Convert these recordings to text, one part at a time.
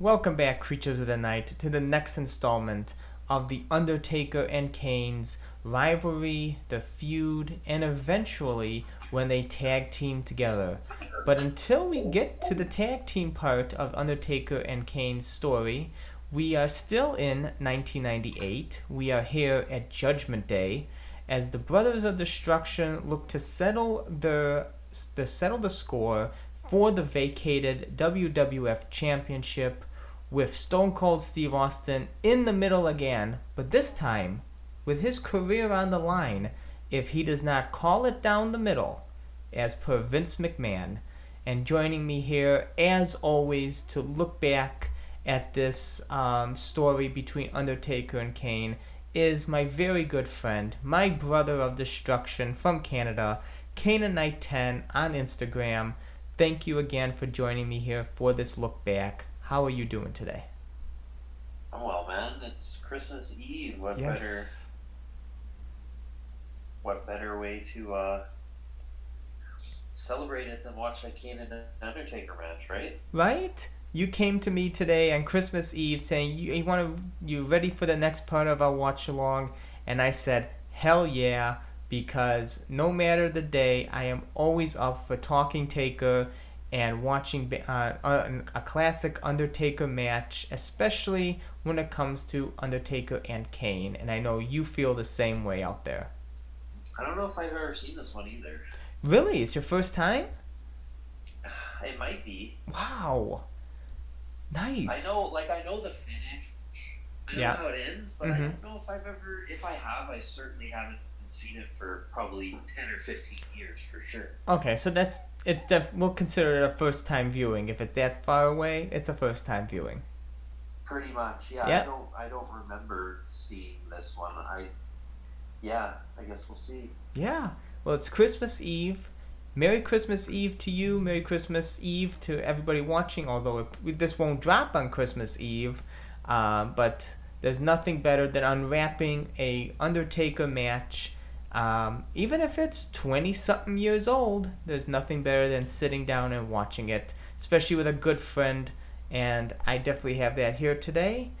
Welcome back, creatures of the night, to the next installment of The Undertaker and Kane's rivalry, the feud, and eventually when they tag team together. But until we get to the tag team part of Undertaker and Kane's story, we are still in 1998. We are here at Judgment Day as the Brothers of Destruction look to settle the to settle the score for the vacated WWF Championship with Stone Cold Steve Austin in the middle again, but this time with his career on the line if he does not call it down the middle, as per Vince McMahon. And joining me here, as always, to look back at this um, story between Undertaker and Kane is my very good friend, my brother of destruction from Canada, Knight 10 on Instagram. Thank you again for joining me here for this look back. How are you doing today? I'm well, man. It's Christmas Eve. What yes. better? What better way to uh, celebrate it than watch a Kane and Undertaker match, right? Right. You came to me today on Christmas Eve saying you, you want to you ready for the next part of our watch along, and I said hell yeah because no matter the day, I am always up for talking Taker and watching uh, a, a classic Undertaker match, especially when it comes to Undertaker and Kane. And I know you feel the same way out there. I don't know if I've ever seen this one either. Really? It's your first time? It might be. Wow. Nice. I know, like, I know the finish. I know yeah. how it ends, but mm-hmm. I don't know if I've ever. If I have, I certainly haven't seen it for probably 10 or 15 years for sure. Okay, so that's it's def we'll consider it a first time viewing. If it's that far away, it's a first time viewing. Pretty much. Yeah, yep. I don't I don't remember seeing this one. I yeah, I guess we'll see. Yeah. Well, it's Christmas Eve. Merry Christmas Eve to you. Merry Christmas Eve to everybody watching. Although it, this won't drop on Christmas Eve, uh, but there's nothing better than unwrapping a Undertaker match um, even if it's 20 something years old, there's nothing better than sitting down and watching it, especially with a good friend. And I definitely have that here today.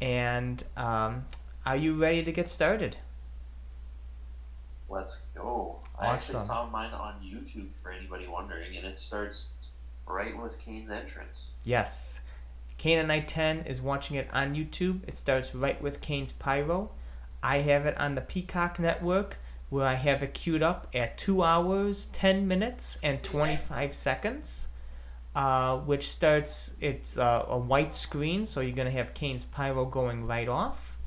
And um, are you ready to get started? Let's go. Awesome. I actually found mine on YouTube for anybody wondering, and it starts right with Kane's entrance. Yes. Kanenite10 is watching it on YouTube. It starts right with Kane's Pyro. I have it on the Peacock Network where I have it queued up at 2 hours, 10 minutes, and 25 seconds. Uh, which starts, it's uh, a white screen, so you're going to have Kane's pyro going right off.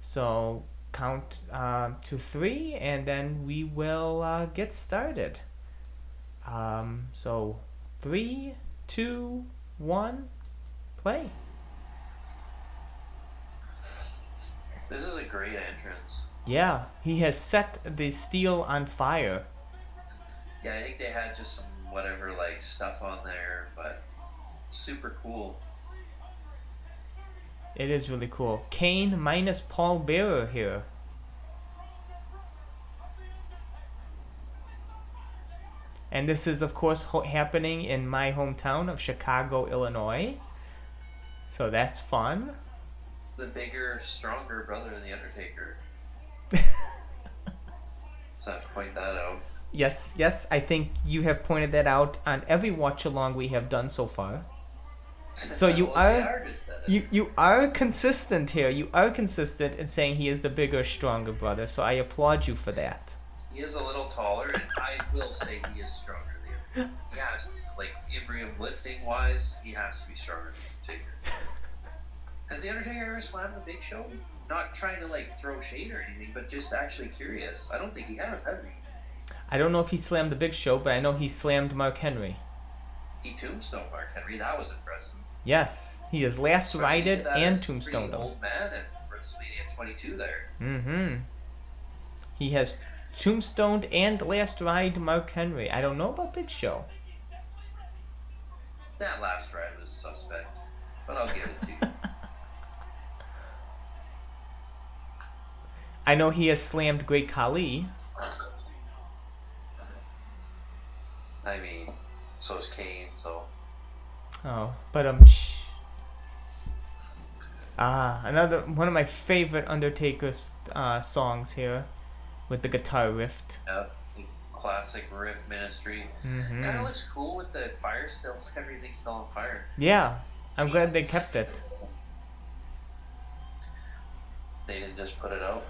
So count uh, to three, and then we will uh, get started. Um, so three, two, one, play. This is a great entrance. Yeah, he has set the steel on fire. Yeah, I think they had just some whatever like stuff on there, but super cool. It is really cool. Kane minus Paul Bearer here. And this is, of course, ho- happening in my hometown of Chicago, Illinois. So that's fun. The bigger, stronger brother of The Undertaker. So I have to point that out. Yes, yes, I think you have pointed that out on every watch along we have done so far. So you are you you are consistent here. You are consistent in saying he is the bigger, stronger brother. So I applaud you for that. He is a little taller, and I will say he is stronger than He has like Ibrahim lifting wise, he has to be stronger than Taker. Has the Undertaker ever slammed the Big Show? Not trying to like throw shade or anything, but just actually curious. I don't think he has, has he? I don't know if he slammed the Big Show, but I know he slammed Mark Henry. He tombstone Mark Henry. That was impressive. Yes, he has last righted and tombstoned him. Old man at WrestleMania 22 there. Mm-hmm. He has tombstoned and last ride Mark Henry. I don't know about Big Show. That last ride was suspect, but I'll give it to you. I know he has slammed Great Khali. I mean, so is Kane. So. Oh, but um. Shh. Ah, another one of my favorite Undertaker's uh, songs here, with the guitar riff. Yep. Classic riff ministry. hmm Kind of looks cool with the fire still. Everything's still on fire. Yeah, I'm glad they kept it. They didn't just put it out.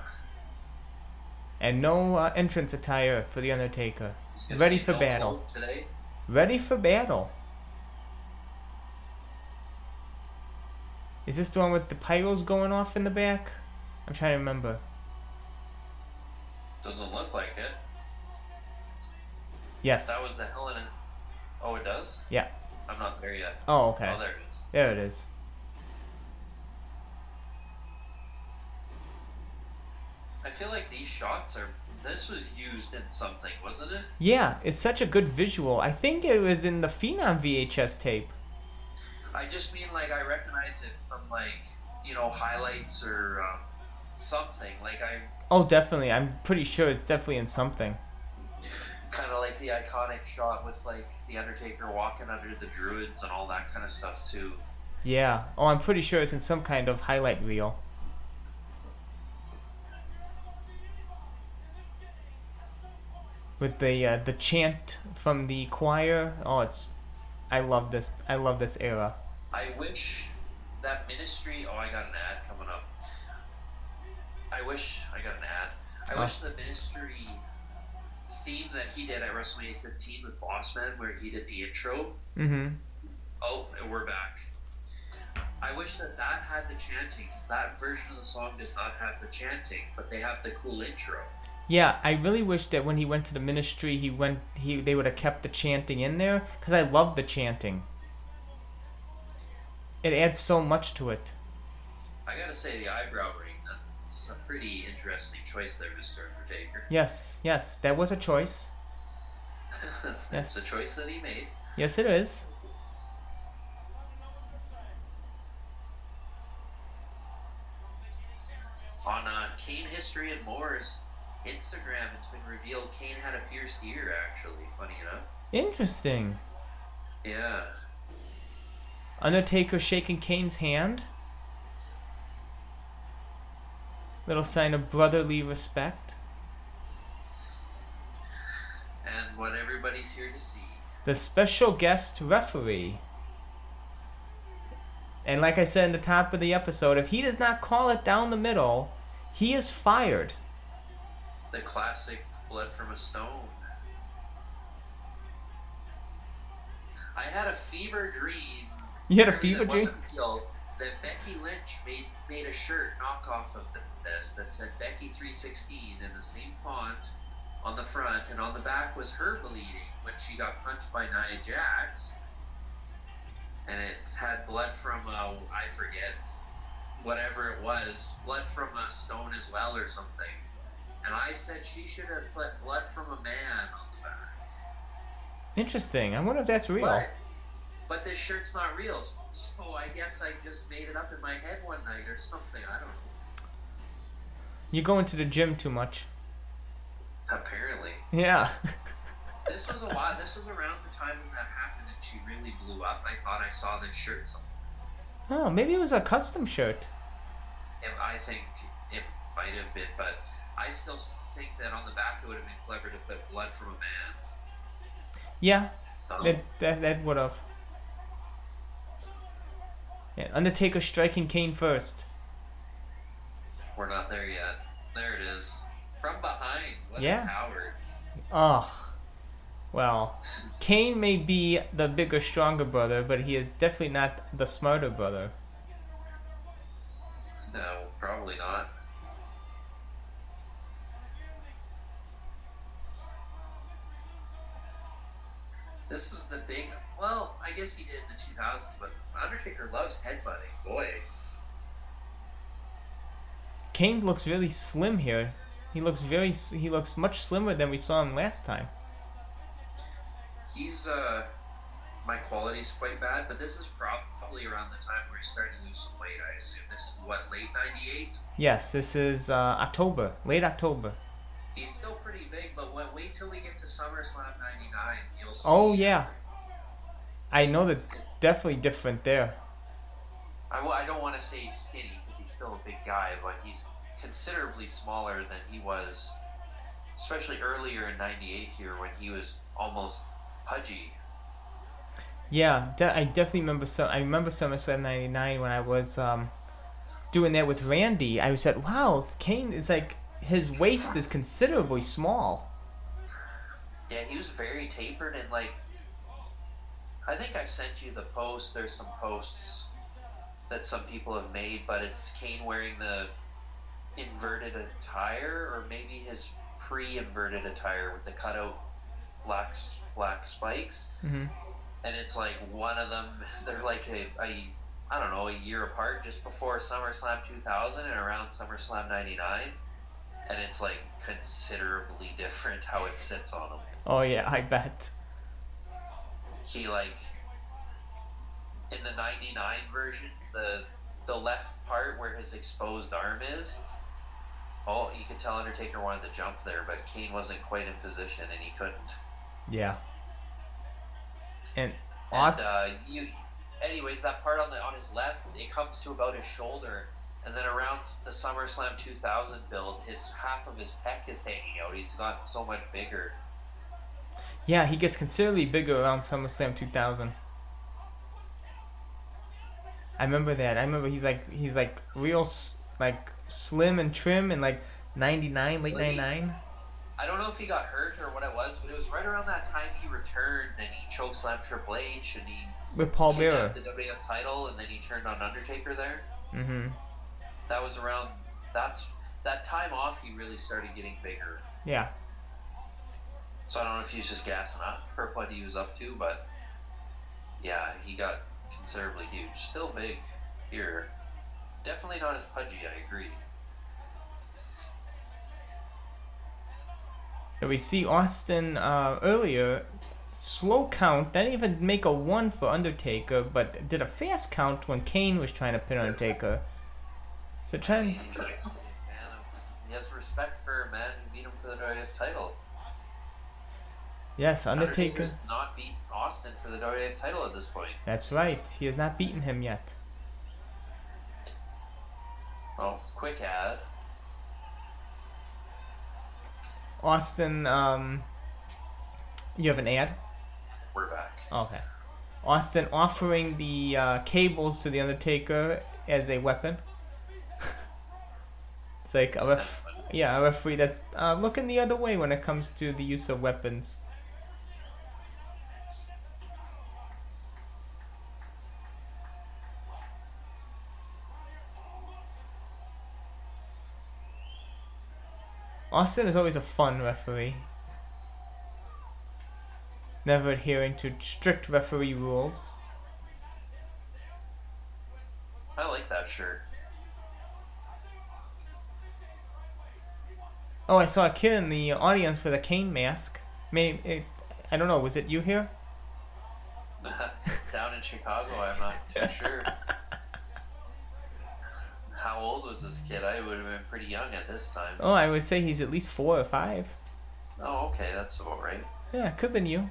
And no uh, entrance attire for the Undertaker. Ready for battle. Ready for battle. Is this the one with the pyros going off in the back? I'm trying to remember. Doesn't look like it. Yes. That was the Helen. And... Oh, it does. Yeah. I'm not there yet. Oh, okay. Oh, there it is. There it is. I feel like these shots are. This was used in something, wasn't it? Yeah, it's such a good visual. I think it was in the Phenom VHS tape. I just mean like I recognize it from like you know highlights or um, something. Like I Oh, definitely. I'm pretty sure it's definitely in something. kind of like the iconic shot with like the Undertaker walking under the druids and all that kind of stuff too. Yeah. Oh, I'm pretty sure it's in some kind of highlight reel. With the uh, the chant from the choir. Oh, it's. I love this. I love this era. I wish that ministry. Oh, I got an ad coming up. I wish I got an ad. I Oh. wish the ministry theme that he did at WrestleMania 15 with Bossman, where he did the intro. Mm-hmm. Oh, and we're back. I wish that that had the chanting. That version of the song does not have the chanting, but they have the cool intro. Yeah, I really wish that when he went to the ministry, he went. He they would have kept the chanting in there because I love the chanting. It adds so much to it. I gotta say, the eyebrow ring, that's a pretty interesting choice there, Mr. Undertaker. Yes, yes, that was a choice. That's Yes. the choice that he made. Yes, it is. On uh, Kane History and More's Instagram, it's been revealed Kane had a pierced ear, actually, funny enough. Interesting. Yeah. Undertaker shaking Kane's hand. Little sign of brotherly respect. And what everybody's here to see. The special guest referee. And like I said in the top of the episode, if he does not call it down the middle, he is fired. The classic Blood from a Stone. I had a fever dream. You had a fever dream? wasn't that Becky Lynch made made a shirt knockoff of th- this that said Becky 316 in the same font on the front, and on the back was her bleeding when she got punched by Nia Jax. And it had blood from uh, I forget whatever it was, blood from a stone as well or something. And I said she should have put blood from a man on the back. Interesting. I wonder if that's real. But, but this shirt's not real, so I guess I just made it up in my head one night or something. I don't know. You go into the gym too much. Apparently, Yeah. this was a while. This was around the time when that happened, and she really blew up. I thought I saw this shirt somewhere. oh, maybe it was a custom shirt. I think it might have been, but I still think that on the back it would have been clever to put blood from a man. Yeah, Um, that that, that would have. Yeah, Undertaker striking Kane first. we're not there yet. There it is. From behind. What Yeah. a coward. Oh. Well, Kane may be the bigger, stronger brother, but he is definitely not the smarter brother. No, probably not. This is the big. Well, I guess he did in the 2000s, but Undertaker loves headbutting. Boy, Kane looks really slim here. He looks very. He looks much slimmer than we saw him last time. he's uh, my quality's quite bad, but this is probably around the time where he's starting to lose some weight. I assume this is what late '98. Yes, this is uh, October, late October. He's still pretty big, but wait till we get SummerSlam '99. You'll see. Oh yeah, I know that definitely different there. I, w- I don't want to say he's skinny because he's still a big guy, but he's considerably smaller than he was, especially earlier in '98 here when he was almost pudgy. Yeah, de- I definitely remember some. I remember SummerSlam '99 when I was um, doing that with Randy. I said, "Wow, Kane is like his waist is considerably small." Yeah, he was very tapered and like. I think I've sent you the post. There's some posts that some people have made, but it's Kane wearing the inverted attire, or maybe his pre-inverted attire with the cutout black black spikes. hmm and it's like one of them they're like a, a I don't know a year apart just before SummerSlam 2000 and around SummerSlam 99 and it's like considerably different how it sits on him Oh yeah, I bet. he like in the 99 version the the left part where his exposed arm is oh you could tell Undertaker wanted to jump there but Kane wasn't quite in position and he couldn't Yeah. And And, Austin. uh, you, anyways, that part on the on his left, it comes to about his shoulder, and then around the SummerSlam 2000 build, his half of his pec is hanging out. He's not so much bigger. Yeah, he gets considerably bigger around SummerSlam 2000. I remember that. I remember he's like he's like real like slim and trim and like 99, late 99. I don't know if he got hurt or what it was, but it was right around that time he returned and he chokeslammed Triple H and he With Paul Bearer. the WWF title, and then he turned on Undertaker there. Mm-hmm. That was around that's that time off. He really started getting bigger. Yeah. So I don't know if he's just gassing up for what he was up to, but yeah, he got considerably huge. Still big here. Definitely not as pudgy, I agree. We see Austin uh, earlier, slow count, didn't even make a one for Undertaker, but did a fast count when Kane was trying to pin Undertaker. So trying, he has respect for a man who beat him for the WWF title. Yes, Undertaker. Undertaker's not beat Austin for the WWF title at this point. That's right. He has not beaten him yet. Well, quick ad. Austin, um, you have an ad. We're back. Okay. Austin offering the uh, cables to the Undertaker as a weapon. it's like a ref- yeah, a referee that's uh, looking the other way when it comes to the use of weapons. Austin is always a fun referee. Never adhering to strict referee rules. I like that shirt. Oh, I saw a kid in the audience with a cane mask. Maybe it, I don't know. Was it you here? Down in Chicago, I'm not too sure. How old was this kid? I would have been pretty young at this time. Oh, I would say he's at least four or five. Oh, okay, that's about right. Yeah, could have been you.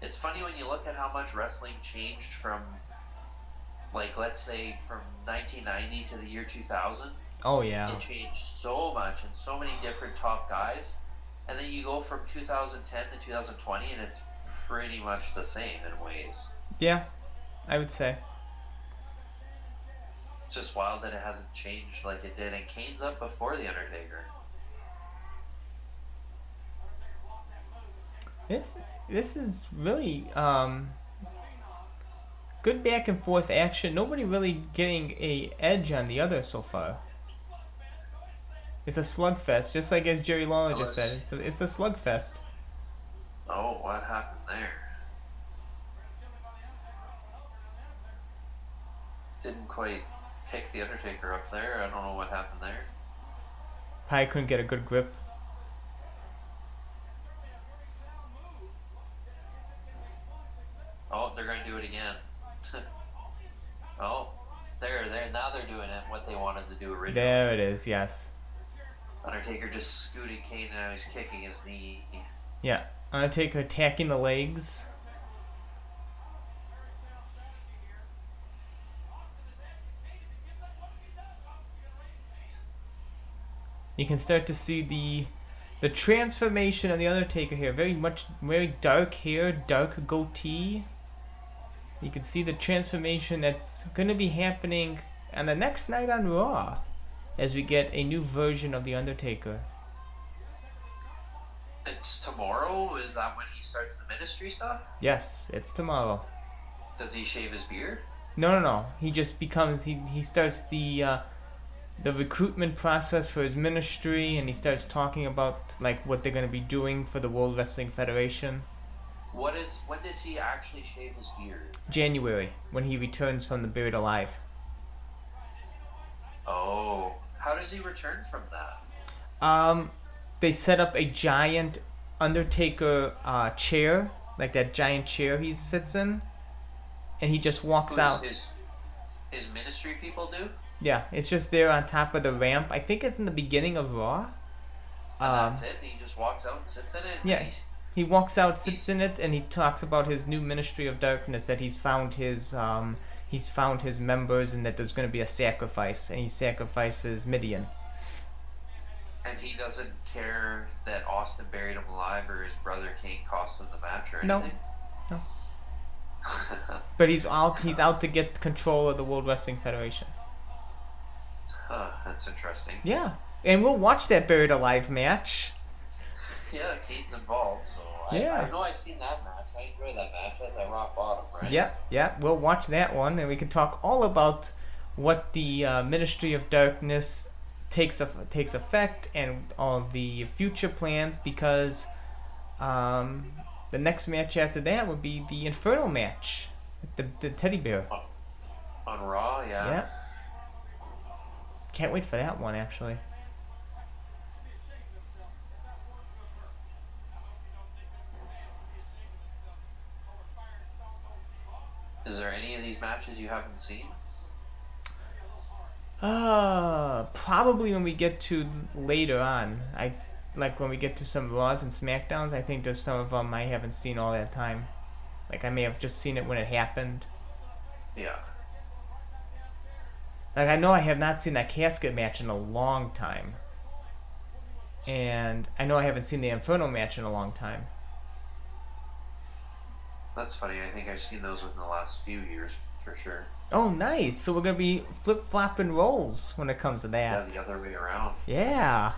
It's funny when you look at how much wrestling changed from, like, let's say from 1990 to the year 2000. Oh yeah. It changed so much and so many different top guys. And then you go from 2010 to 2020, and it's pretty much the same in ways. Yeah, I would say. It's just wild that it hasn't changed like it did. And Kane's up before The Undertaker. This this is really um good back and forth action. Nobody really getting a edge on the other so far. It's a slugfest, just like as Jerry Lawler just said. It's a, it's a slugfest. Oh, what happened there? Didn't quite pick The Undertaker up there. I don't know what happened there. Probably couldn't get a good grip. Oh, they're going to do it again. oh, there, there. Now they're doing it. What they wanted to do originally. There it is. Yes. Undertaker just scooted Kane and now he's kicking his knee. Yeah. Undertaker attacking the legs. You can start to see the the transformation of the Undertaker here. Very much, very dark hair, dark goatee. You can see the transformation that's going to be happening on the next night on Raw, as we get a new version of the Undertaker. It's tomorrow. Is that when he starts the ministry stuff? Yes, it's tomorrow. Does he shave his beard? No, no, no. He just becomes he he starts the uh, the recruitment process for his ministry, and he starts talking about like what they're gonna be doing for the World Wrestling Federation. What is? When does he actually shave his beard? January when he returns from the Buried Alive. Oh, how does he return from that? Um, they set up a giant Undertaker uh, chair, like that giant chair he sits in, and he just walks Who does out. His, his ministry people do. Yeah, it's just there on top of the ramp. I think it's in the beginning of Raw. Um, that's it. He just walks out and sits in it. yeah. He walks out, sits in it, and he talks about his new ministry of darkness that he's found his um, he's found his members and that there's going to be a sacrifice, and he sacrifices Mideon. And he doesn't care that Austin buried him alive or his brother Kane cost him the match or anything. No. No. But he's out he's out to get control of the World Wrestling Federation. Huh, that's interesting. Yeah, and we'll watch that buried alive match. Yeah, Kane's involved, so I, Yeah. I know I've seen that match. I enjoy that match. That's at rock bottom, right? Yeah, yeah, we'll watch that one, and we can talk all about what the uh, Ministry of Darkness takes of, takes effect and all the future plans because um, the next match after that would be the Inferno match, the the teddy bear. On Raw, yeah. Yeah. Can't wait for that one actually. Is there any of these matches you haven't seen? Uh, probably when we get to later on. I like when we get to some Raws and Smackdowns. I think there's some of them I haven't seen all that time. Like I may have just seen it when it happened. Yeah. Like I know I have not seen that casket match in a long time. And I know I haven't seen the Inferno match in a long time. That's funny. I think I've seen those within the last few years for sure. Oh, nice! So we're gonna be flip flopping roles when it comes to that. Yeah, the other way around. Yeah.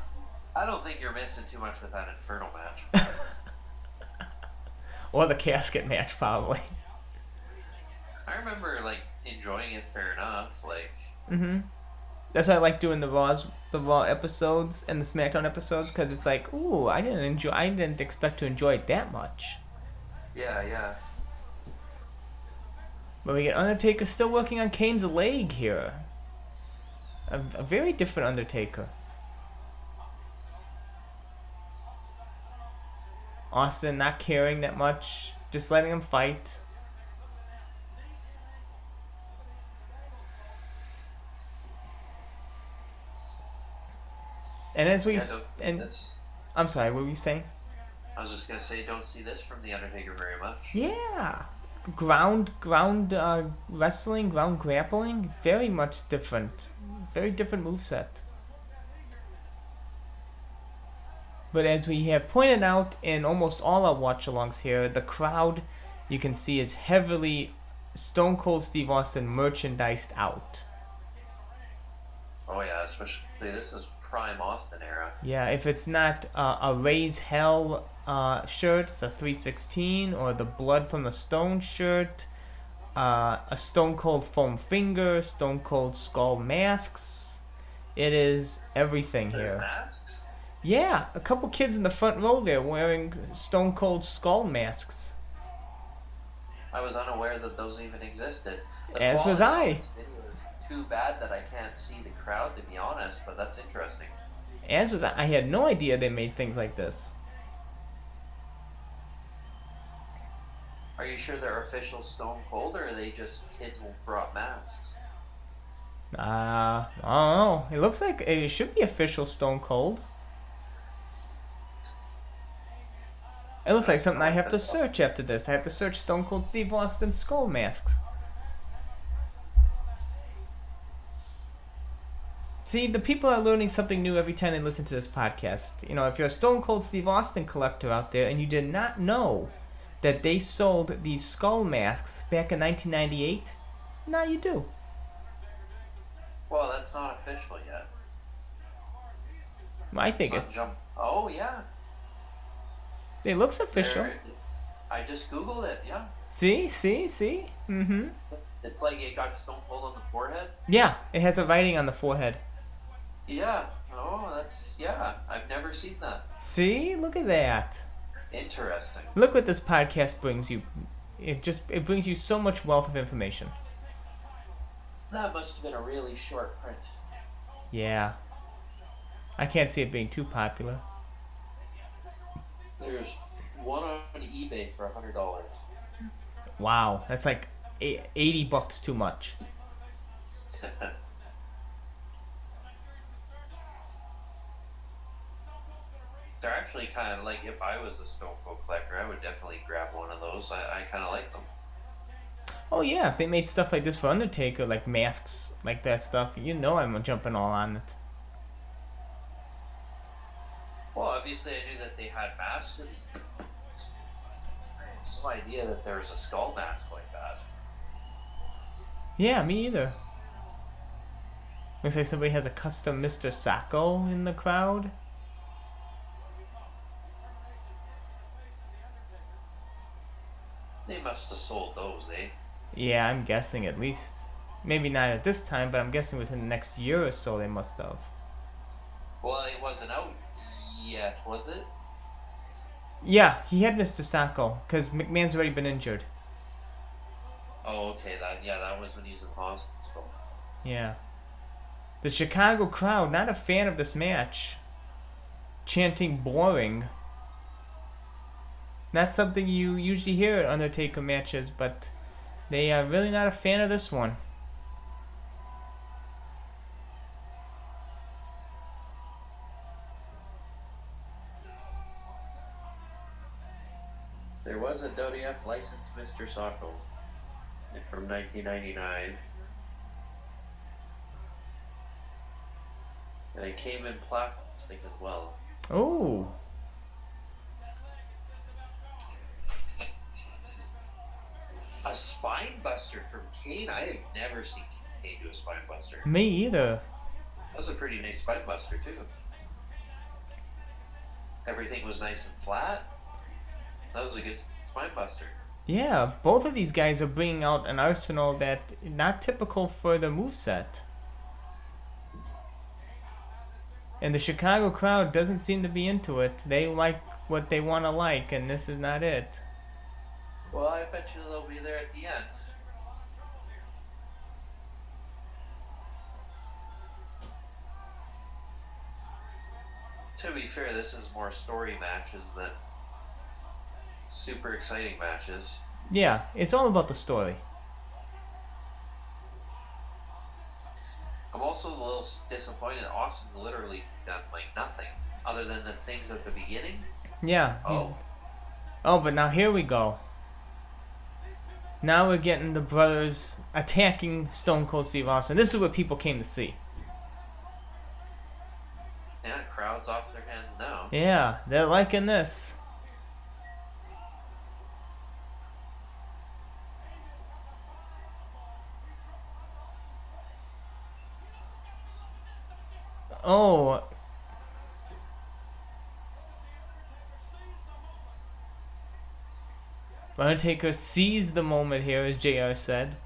I don't think you're missing too much with that Inferno match. Or the casket match, probably. I remember like enjoying it fair enough. Like Mm-hmm. That's why I like doing the Raws, the Raw episodes and the SmackDown episodes, because it's like, ooh, I didn't enjoy, I didn't expect to enjoy it that much. yeah, yeah. But we get Undertaker still working on Kane's leg here. A, a very different Undertaker. Austin not caring that much, just letting him fight. And as we, Yeah, see and this. I'm sorry, what were you saying? I was just gonna say, don't see this from the Undertaker very much. Yeah, ground ground uh, wrestling, ground grappling, very much different, very different moveset. But as we have pointed out in almost all our watch-alongs here, the crowd you can see is heavily Stone Cold Steve Austin merchandised out. Oh yeah, especially this is prime Austin era. Yeah, if it's not uh, a Raise Hell uh, shirt, it's a 316, or the Blood from the Stone shirt, uh, a Stone Cold Foam Finger, Stone Cold Skull masks. It is everything There's here. masks. Yeah, a couple kids in the front row there wearing Stone Cold Skull masks. I was unaware that those even existed. The As was I. of this video is Too bad that I can't see the crowd, to be honest, but that's interesting. As was I, had no idea they made things like this. Are you sure they're official Stone Cold, or are they just kids who brought masks? Uh, I don't know. It looks like it should be official Stone Cold. It looks like something I have to search after this. I have to search Stone Cold Steve Austin skull masks. See, the people are learning something new every time they listen to this podcast. You know, if you're a Stone Cold Steve Austin collector out there and you did not know that they sold these skull masks back in 1998, now you do. Well, that's not official yet. I think it, Jump. Oh yeah. it looks official. There. I just googled it. Yeah. See, see, see? Mm hmm. It's like it got Stone Cold on the forehead. Yeah, it has a writing on the forehead. Yeah. Oh, that's yeah. I've never seen that. See? Look at that. Interesting. Look what this podcast brings you. It just it brings you so much wealth of information. That must have been a really short print. Yeah. I can't see it being too popular. There's one on eBay for a hundred dollars. Wow, that's like 80 bucks too much. They're actually kind of like if I was a Stone Cold collector, I would definitely grab one of those. I, I kind of like them. Oh yeah, if they made stuff like this for Undertaker, like masks, like that stuff, you know I'm jumping all on it. Well, obviously I knew that they had masks. I had no idea that there was a skull mask like that. Yeah, me either. Looks like somebody has a custom Mr. Socko in the crowd. They must have sold those, eh? Yeah, I'm guessing at least. Maybe not at this time, but I'm guessing within the next year or so they must have. Well, it wasn't out yet, was it? Yeah, he had Mr. Socko, because McMahon's already been injured. Oh, okay. That yeah, that was when he was in hospital. Yeah. The Chicago crowd, not a fan of this match. Chanting boring. Not something you usually hear at Undertaker matches, but they are really not a fan of this one. There was a WF licensed Mr. Socko from 1999. And it came in plastic as well. Oh, spine buster from Kane? I have never seen Kane do a spine buster. me either. That was a pretty nice spine buster, too. Everything was nice and flat. That was a good spine buster. Yeah, both of these guys are bringing out an arsenal that not typical for the moveset. And the Chicago crowd doesn't seem to be into it. They like what they want to like, and this is not it. Well, I bet you they'll be there at the end. To be fair, this is more story matches than super exciting matches. Yeah, it's all about the story. I'm also a little disappointed. Austin's literally done like nothing other than the things at the beginning. Yeah. Oh, oh, but now here we go. Now we're getting the brothers attacking Stone Cold Steve Austin. This is what people came to see. yeah, crowd's off their hands now. Yeah, they're liking this. Oh. Undertaker seized the moment here, as JR said,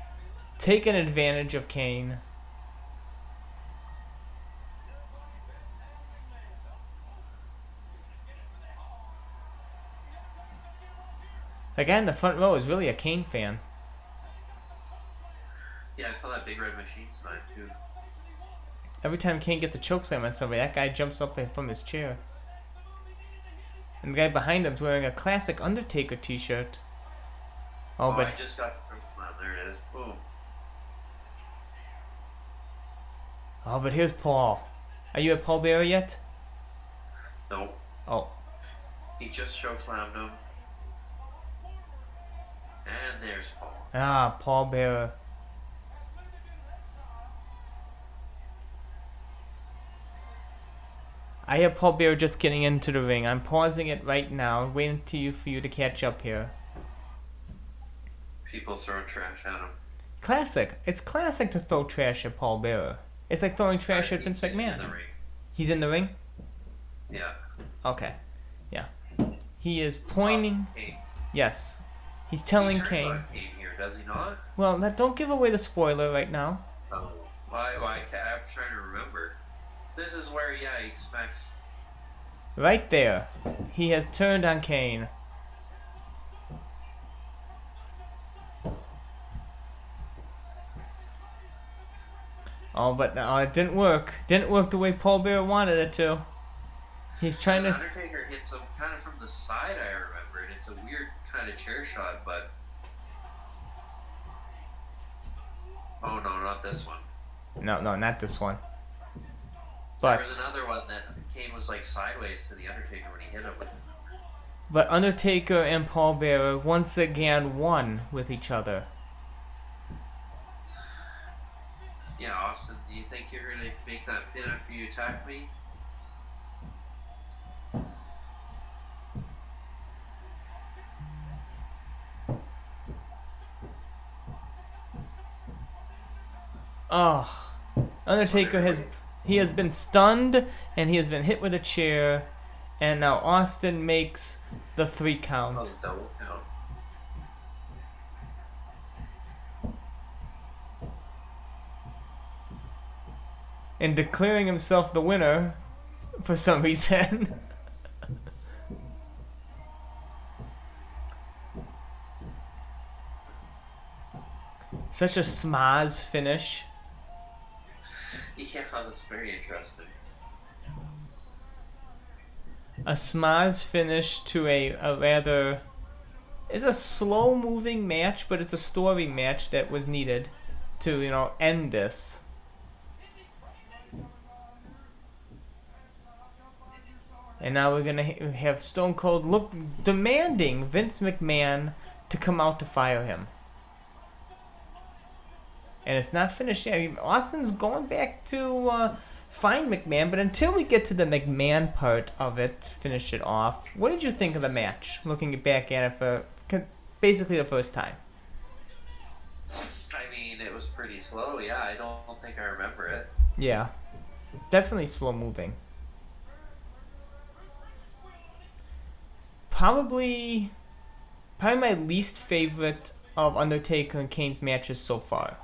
taking advantage of Kane. The guy in the front row is really a Kane fan. Yeah, I saw that big red machine sign too. Every time Kane gets a chokeslam on somebody, that guy jumps up from his chair. And the guy behind him's wearing a classic Undertaker t-shirt. Oh, Oh, but I just got the choke slam. There it is. Boom. oh, but here's Paul. Are you at Paul Bearer yet? No, Oh, he just choke slammed him. And there's Paul. ah, Paul Bearer. I have Paul Bearer just getting into the ring. I'm pausing it right now, waiting to you for you to catch up here. People throwing trash at him. Classic. It's classic to throw trash at Paul Bearer. It's like throwing trash at Vince He's in McMahon. the ring. He's in the ring? Yeah. Okay. Yeah. He is pointing. Kane. Yes. He's telling he Kane. here, does he not? Well, that, don't give away the spoiler right now. Oh, why? Why? Can't, I'm trying to remember. This is where, yeah, he smacks. Right there. He has turned on Kane. Oh, but uh, it didn't work. Didn't work the way Paul Bearer wanted it to. He's trying to. And Undertaker hits him kind of from the side. I remember, and it's a weird kind of chair shot, but. Oh no, not this one. No, no, not this one. But There was another one that Kane was like sideways to the Undertaker when he hit him. but Undertaker and Paul Bearer once again won with each other. Yeah, Austin, do you think you're gonna make that pin after you attack me? Oh, Undertaker has he has been stunned and he has been hit with a chair, and now Austin makes the three count. Oh, double and declaring himself the winner for some reason. Such a schmozz finish. Yeah, that's very interesting. A schmozz finish to a, a rather. It's a slow moving match, but it's a story match that was needed to, you know, end this. And now we're gonna ha- have Stone Cold look demanding Vince McMahon to come out to fire him. And it's not finished yet. I mean, Austin's going back to uh, find McMahon, but until we get to the McMahon part of it, finish it off. What did you think of the match? Looking back at it for basically the first time. I mean, it was pretty slow. Yeah, I don't, don't think I remember it. Yeah, definitely slow moving. Probably, probably my least favorite of Undertaker and Kane's matches so far.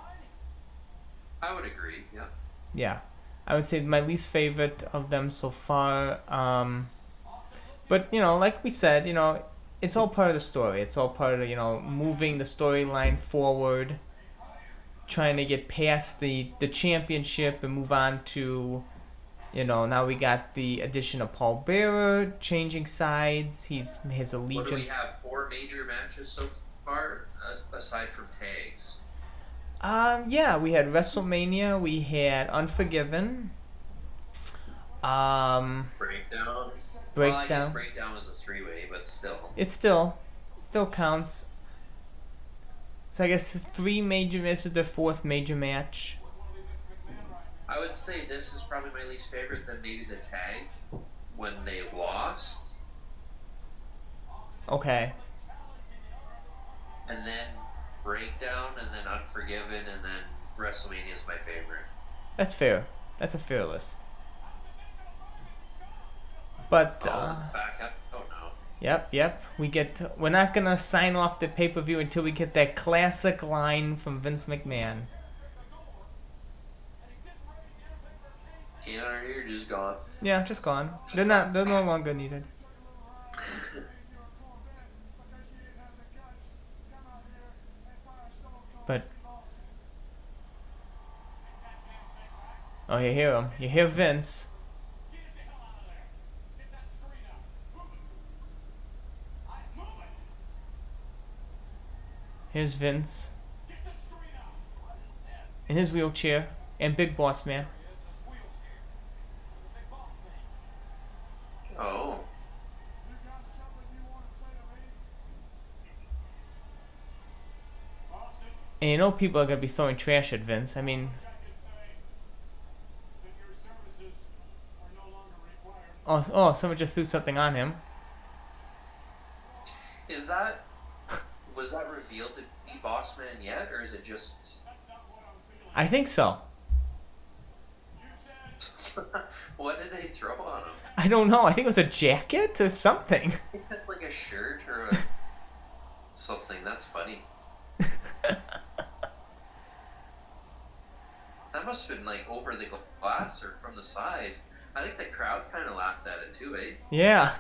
I would agree. Yeah. Yeah, I would say my least favorite of them so far. Um, but you know, like we said, you know, it's all part of the story. It's all part of you know moving the storyline forward, trying to get past the the championship and move on to, you know, now we got the addition of Paul Bearer changing sides. He's his What do we have? Four major matches so far, aside from tags. Um, yeah, we had WrestleMania. We had Unforgiven. Um, Breakdown. Well, I Breakdown. guess breakdown was a three-way, but still. It still, it still counts. So I guess three major. This is the fourth major match. I would say this is probably my least favorite. Then maybe the tag when they lost, Okay. and then breakdown, and then Unforgiven, and then WrestleMania is my favorite. That's fair. That's a fair list. But Oh, uh, back up. Oh no. yep, yep. We get. We're not gonna sign off the pay per view until we get that classic line from Vince McMahon. Just gone. Yeah, just gone. They're not. They're no longer needed. But oh, you hear him. You hear Vince. Here's Vince in his wheelchair and Big Boss Man. Oh. And you know people are gonna be throwing trash at Vince. I mean, Oh, oh, someone just threw something on him. Is that was that revealed to be Boss Man yet, or is it just? I think so. what did they throw on him? I don't know. I think it was a jacket or something. like a shirt or a, something. That's funny. That must have been like over the glass or from the side. I think the crowd kind of laughed at it too, eh? Yeah.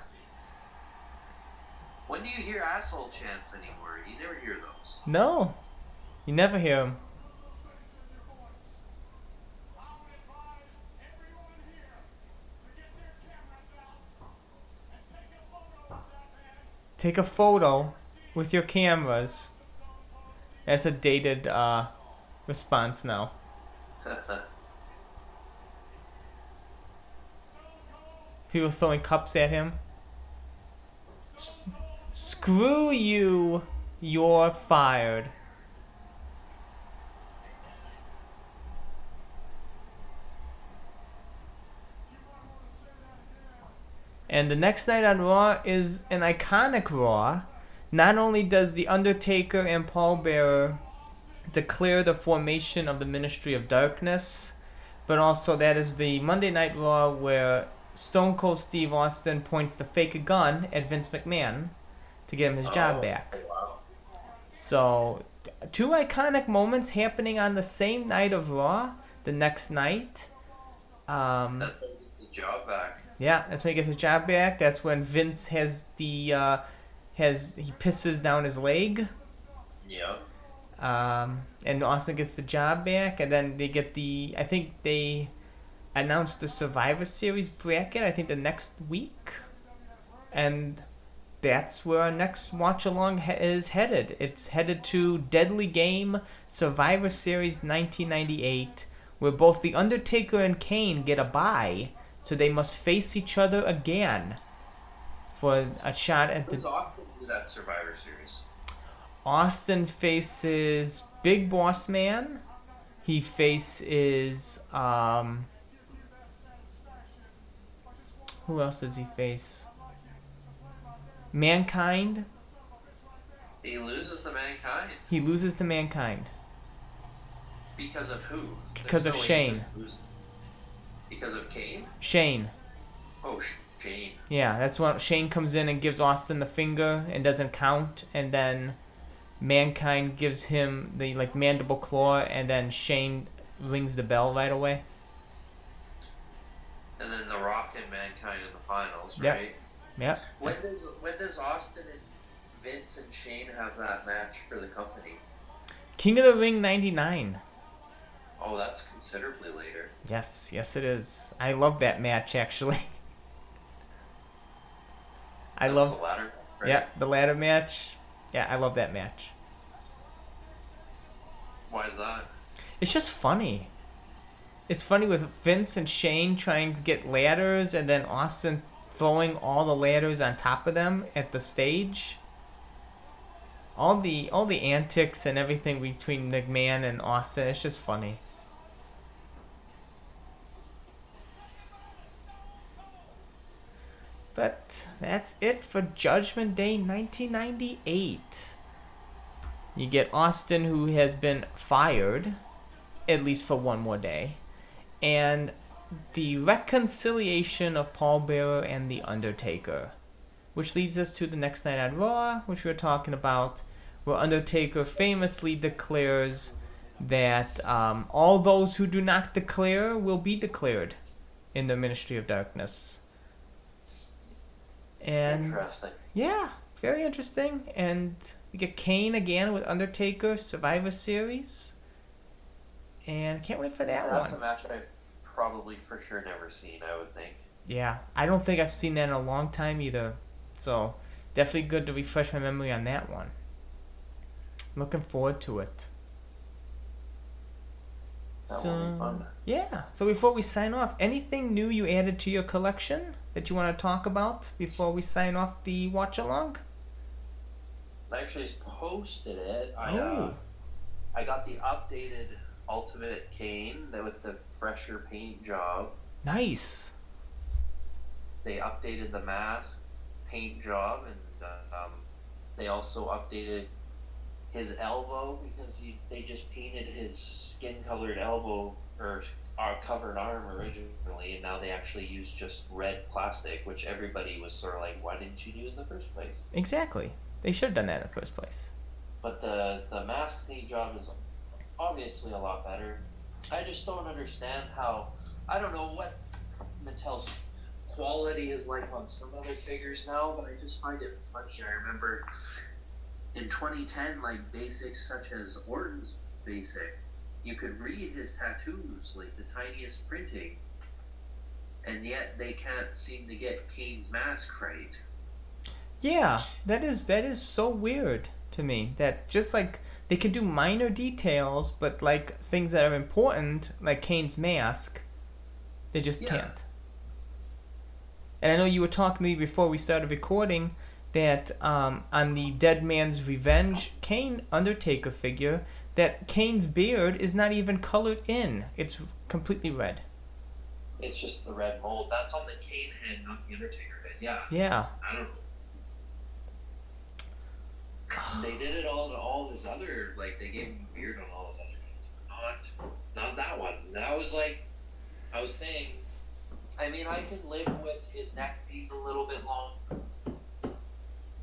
When do you hear asshole chants anymore? You never hear those. No. You never hear them. Take a photo with your cameras. That's a dated uh, response now. People throwing cups at him. S- screw you. You're fired. And the next night on Raw is an iconic Raw. Not only does The Undertaker and Paul Bearer declare the formation of the Ministry of Darkness, but also that is the Monday Night Raw where Stone Cold Steve Austin points the fake gun at Vince McMahon to get him his job Oh, back. Wow. So, two iconic moments happening on the same night of Raw, the next night. Um, That guy gets his job back. yeah, that's when he gets his job back. That's when Vince has the uh, has he pisses down his leg, Yeah. Um, and Austin gets the job back. And then they get the I think they announced the Survivor Series bracket. I think the next week, and that's where our next watch along he- is headed. It's headed to Deadly Game Survivor Series 1998, where both The Undertaker and Kane get a bye, so they must face each other again for a shot at Who's the. often do that Survivor Series? Austin faces Big Boss Man. He faces um. Who else does he face? Mankind. He loses the mankind He loses to Mankind. because of who? Because There's of no way Shane. Because of Kane? Shane. Oh, Sh- Shane. Yeah, that's when Shane comes in and gives Austin the finger and doesn't count, and then Mankind gives him the like mandible claw, and then Shane rings the bell right away. And then The Rock and Mankind in the finals, Yep. right? Yep. When does when does Austin and Vince and Shane have that match for the company? King of the Ring '99. Oh, that's considerably later. Yes, yes, it is. I love that match actually. I That's love. the latter. Right? Yeah, the ladder match. Yeah, I love that match. Why is that? It's just funny. It's funny with Vince and Shane trying to get ladders and then Austin throwing all the ladders on top of them at the stage. All the all the antics and everything between McMahon and Austin, it's just funny. But that's it for Judgment Day 1998. You get Austin, who has been fired, at least for one more day, and the reconciliation of Paul Bearer and The Undertaker, which leads us to the next night at Raw, which we were talking about, where Undertaker famously declares that um, all those who do not declare will be declared in the Ministry of Darkness. And Interesting. yeah, very interesting. And we get Kane again with Undertaker Survivor Series. And can't wait for that That's one. That's a match I've probably for sure never seen. I would think. Yeah, I don't think I've seen that in a long time either. So definitely good to refresh my memory on that one. Looking forward to it. That so will be fun. yeah. So before we sign off, anything new you added to your collection that you want to talk about before we sign off the watch along? I actually just posted it. I, Oh. uh, I got the updated Ultimate Kane that with the fresher paint job. Nice. they updated the mask paint job, and uh, um, they also updated his elbow because he, they just painted his skin-colored elbow or uh, covered arm originally, and now they actually use just red plastic, which everybody was sort of like, why didn't you do in the first place? Exactly. They should have done that in the first place. But the the mask paint job is obviously a lot better. I just don't understand how. I don't know what Mattel's quality is like on some other figures now, but I just find it funny. I remember in 2010, like basics such as Orton's basic, you could read his tattoos, like the tiniest printing, and yet they can't seem to get Kane's mask right. Yeah, that is that is so weird to me. That just like they can do minor details, but like things that are important, like Kane's mask, they just Yeah. can't. And I know you were talking to me before we started recording that um, on the Dead Man's Revenge Kane Undertaker figure, that Kane's beard is not even colored in; it's completely red. It's just the red mold. That's on the Kane head, not the Undertaker head. Yeah. Yeah. I don't know. They did it all to all his other like they gave him a beard on all his other ones, not not that one. That was like I was saying. I mean, I can live with his neck being a little bit long.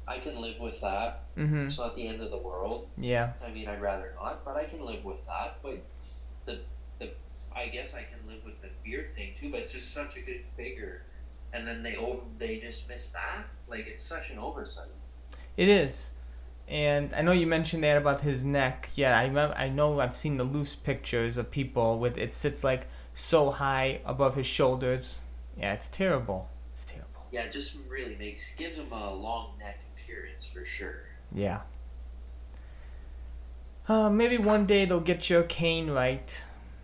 I can live with that. Mhm. It's not the end of the world. Yeah. I mean, I'd rather not, but I can live with that. But the the I guess I can live with the beard thing too. But it's just such a good figure, and then they over they just miss that. Like it's such an oversight. It is. And I know you mentioned that about his neck. Yeah, I remember, I know I've seen the loose pictures of people with it sits like so high above his shoulders. Yeah, it's terrible. It's terrible. Yeah, it just really makes gives him a long neck appearance for sure. Yeah. Uh, maybe one day they'll get your Kane right.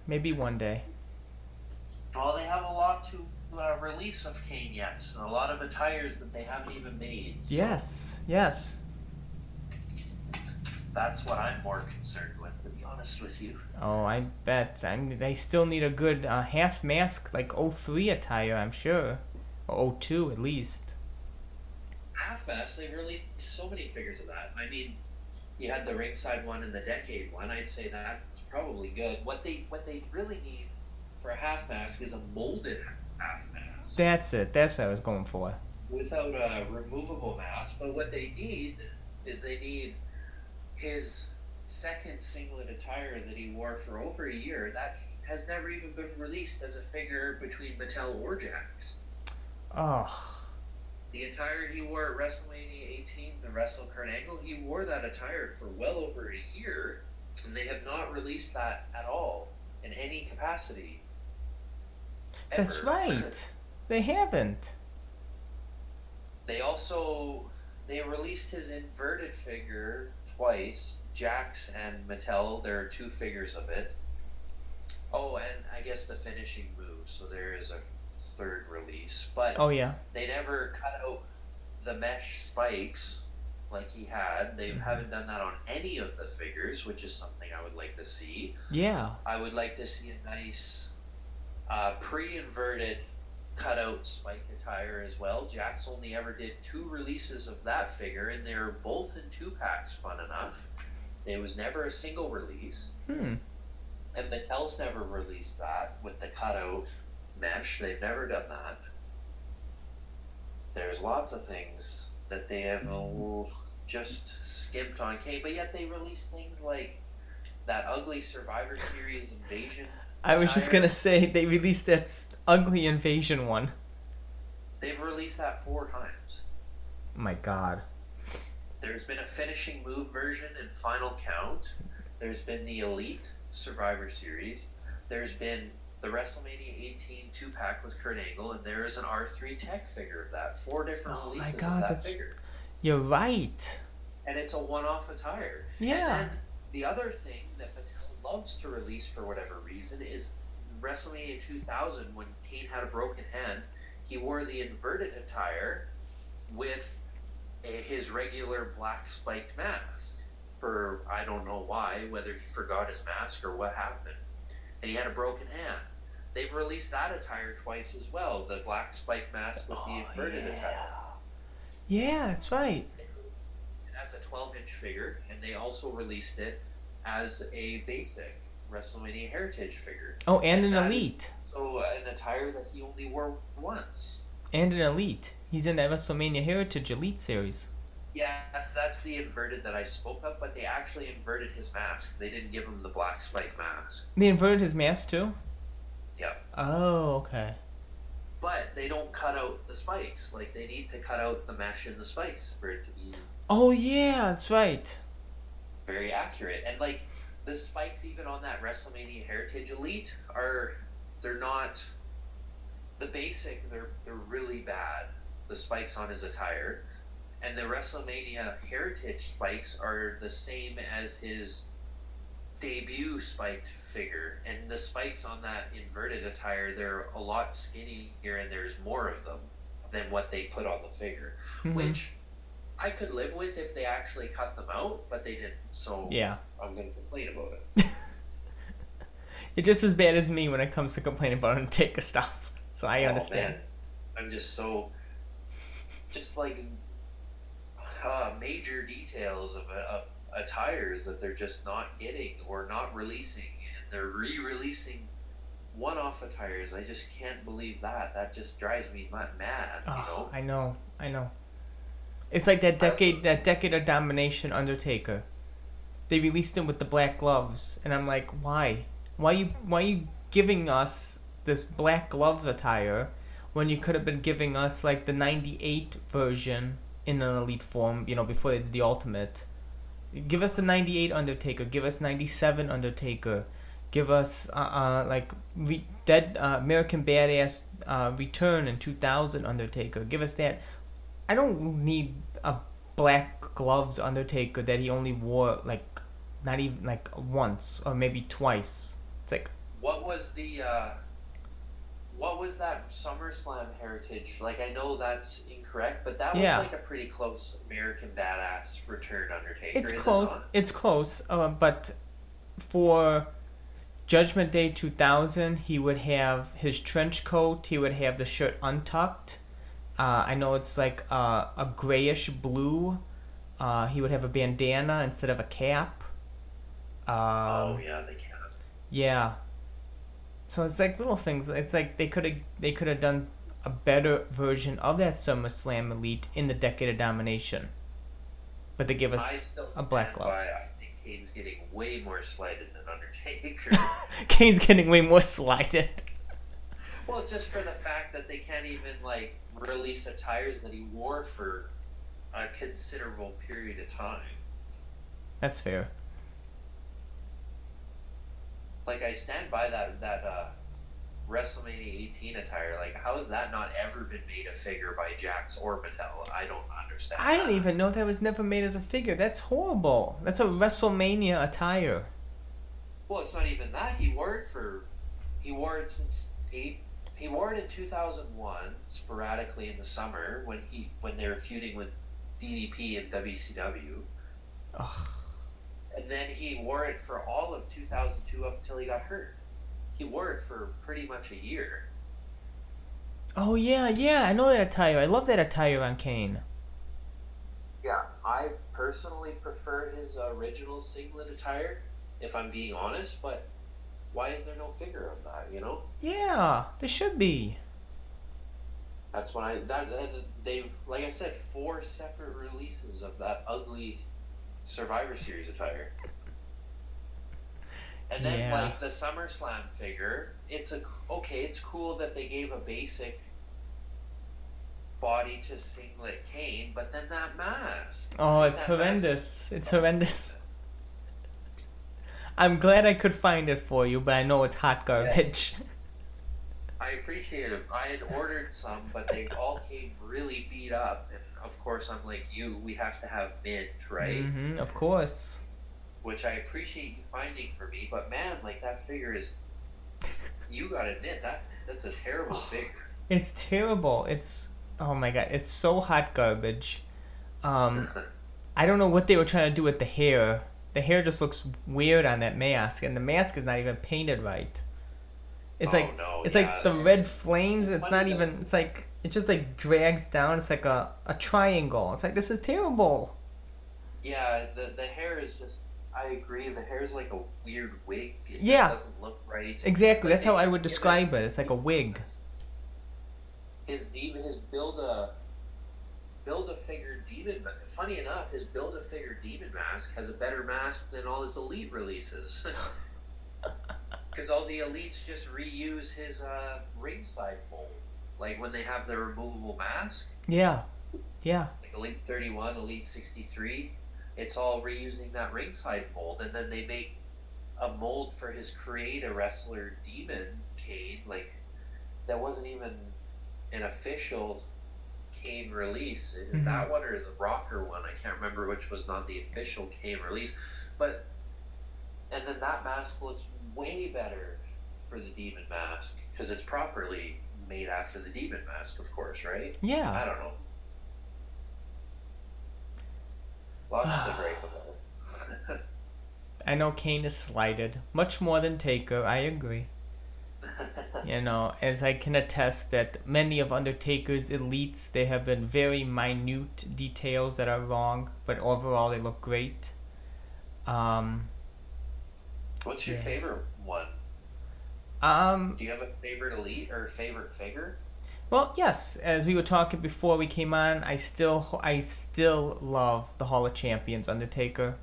Maybe one day. Well, they have a lot to uh, release of Kane yet. A lot of attires that they haven't even made. so Yes, yes. that's what I'm more concerned with, to be honest with you. Oh, I bet. I mean, they still need a good uh, half mask, like 03 attire, I'm sure. Or 02 at least. Half mask they released so many figures of that i mean you had the ringside one and the decade one i'd say that's probably good what they what they really need for a half mask is a molded half mask That's it. That's what I was going for. without a removable mask but what they need is they need his second singlet attire that he wore for over a year that has never even been released as a figure between mattel or Jakks Oh. The attire he wore at WrestleMania 18, the Wrestle Kurt Angle, he wore that attire for well over a year, and they have not released that at all in any capacity. That's right. They haven't. They also they released his inverted figure twice. Jakks and Mattel, there are two figures of it. Oh, and I guess the finishing move. So there is a third release, but Oh yeah. they never cut out the mesh spikes like he had. They Mhm. haven't done that on any of the figures, which is something I would like to see. Yeah. I would like to see a nice uh, pre-inverted cutout spike attire as well. Jakks only ever did two releases of that figure, and they were both in two packs. Fun enough. There was never a single release, Hmm. and Mattel's never released that with the cutout mesh. They've never done that. There's lots of things that they have just skimped on K, but yet they release things like that ugly Survivor Series invasion. I was just gonna say they released that ugly invasion one. They've released that four times. My god. There's been a finishing move version in Final Count. There's been the Elite Survivor Series. There's been the WrestleMania 18 two pack with Kurt Angle, and there is an R3 Tech figure of that. Four different Oh my releases God, of that that's- figure. You're right. And it's a one off attire. Yeah. And the other thing that Mattel loves to release for whatever reason is WrestleMania 2000 when Kane had a broken hand, he wore the inverted attire with a, his regular black spiked mask. For I don't know why, whether he forgot his mask or what happened. And he had a broken hand. they've released that attire twice as well. The black spike mask with the Oh, inverted yeah. attire. Yeah, that's right. as a 12 inch figure, and they also released it as a basic WrestleMania Heritage figure. Oh, and an elite. So, uh, an attire that he only wore once. And an elite. He's in that WrestleMania Heritage Elite series. Yes, that's the inverted that I spoke of, but they actually inverted his mask. They didn't give him the black spike mask. They inverted his mask too? Yeah. Oh, okay. But they don't cut out the spikes. Like, they need to cut out the mesh and the spikes for it to be Oh, yeah, that's right. very accurate. And like the spikes even on that WrestleMania Heritage Elite are they're not the basic they're they're really bad. The spikes on his attire. And the WrestleMania Heritage spikes are the same as his debut spiked figure. And the spikes on that inverted attire, they're a lot skinnier and there's more of them than what they put on the figure. Mhm. Which I could live with if they actually cut them out, but they didn't. So Yeah. I'm gonna complain about it. You're just as bad as me when it comes to complaining about Undertaker stuff. So I Oh, understand. I'm just so, just like uh, major details of, of attires that they're just not getting or not releasing, and they're re-releasing one-off attires. I just can't believe that. That just drives me ma- mad. You Oh, know. I know, I know. It's like that decade, that decade of domination Undertaker. They released him with the black gloves, and I'm like, why? Why you, why you giving us this black gloves attire when you could have been giving us like the '98 version in an elite form? You know, before they did the Ultimate. Give us the '98 Undertaker. Give us '97 Undertaker. Give us uh, uh like re- Dead uh, American Badass uh, Return in 2000 Undertaker. Give us that. I don't need a black gloves Undertaker that he only wore like not even like once or maybe twice. It's like What was the uh, what was that SummerSlam heritage? Like I know that's incorrect, but that was like a pretty close American Badass return Undertaker. it's is it close. It's close. Uh, but for Judgment Day 2000, he would have his trench coat. He would have the shirt untucked. Uh, I know it's like uh, a grayish blue. Uh, he would have a bandana instead of a cap. Um, oh yeah, they can. Yeah. So it's like little things. It's like they could have they could have done a better version of that SummerSlam Elite in the Decade of Domination. But they give us a black by. gloves. I think Kane's getting way more slighted than Undertaker. Kane's getting way more slighted. well, just for the fact that they can't even like release attires that he wore for a considerable period of time. That's fair. Like I stand by that that uh, WrestleMania 18 attire. Like how has that not ever been made a figure by Jakks or Mattel? I don't understand. I didn't even know that was never made as a figure. That's horrible. That's a WrestleMania attire. Well, it's not even that. He wore it for. He wore it since eight. He wore it in 2001 sporadically in the summer when he when they were feuding with DDP and WCW. Ugh. And then he wore it for all of 2002 up until he got hurt. He wore it for pretty much a year. Oh yeah, yeah. I know that attire. I love that attire on Kane. Yeah, I personally prefer his original singlet attire, if I'm being honest, but why is there no figure of that, you know? Yeah, there should be. That's when I that, that they've like I said, four separate releases of that ugly Survivor Series attire. And then Yeah. like the SummerSlam figure, it's a okay, it's cool that they gave a basic body to singlet Kane, but then that mask. Oh, it's That mask- horrendous. It's horrendous. I'm glad I could find it for you, but I know it's hot garbage. I appreciate it. I had ordered some, but they all came really beat up, and of course, I'm like you. We have to have mint, right? hmm of course. Which I appreciate you finding for me. But man, like that figure is. You gotta admit that that's a terrible figure. It's terrible. It's oh my god, it's so hot garbage. Um, I don't know what they were trying to do with the hair. The hair just looks weird on that mask, and the mask is not even painted right. It's Oh, like no, it's yeah, like the red flames. It's not even. It's like it just like drags down. It's like a a triangle. It's like this is terrible. Yeah, the the hair is just. I agree. The hair is like a weird wig. It Yeah. doesn't look right. Exactly. Like, That's how I would describe it. It's like a wig. His demon, his build a build a figure demon. ma- Funny enough, his build a figure demon mask has a better mask than all his elite releases. Because all the elites just reuse his uh, ringside mold, like when they have the removable mask, Yeah. Yeah. like Elite Thirty One, Elite Sixty Three. It's all reusing that ringside mold, and then they make a mold for his create a wrestler demon Kane, like that wasn't even an official Kane release. Mhm. That one or the Rocker one, I can't remember which was not the official Kane release. But and then that mask looks way better for the demon mask because it's properly made after the demon mask, of course, right? Yeah. I don't know. Lots to break about. I know Kane is slighted much more than Taker. I agree. You know, as I can attest that many of Undertaker's elites, they have been very minute details that are wrong, but overall they look great. Um, What's your Yeah. favorite? Um, Do you have a favorite elite or favorite figure? well, yes, as we were talking before we came on, I still, I still love the Hall of Champions Undertaker.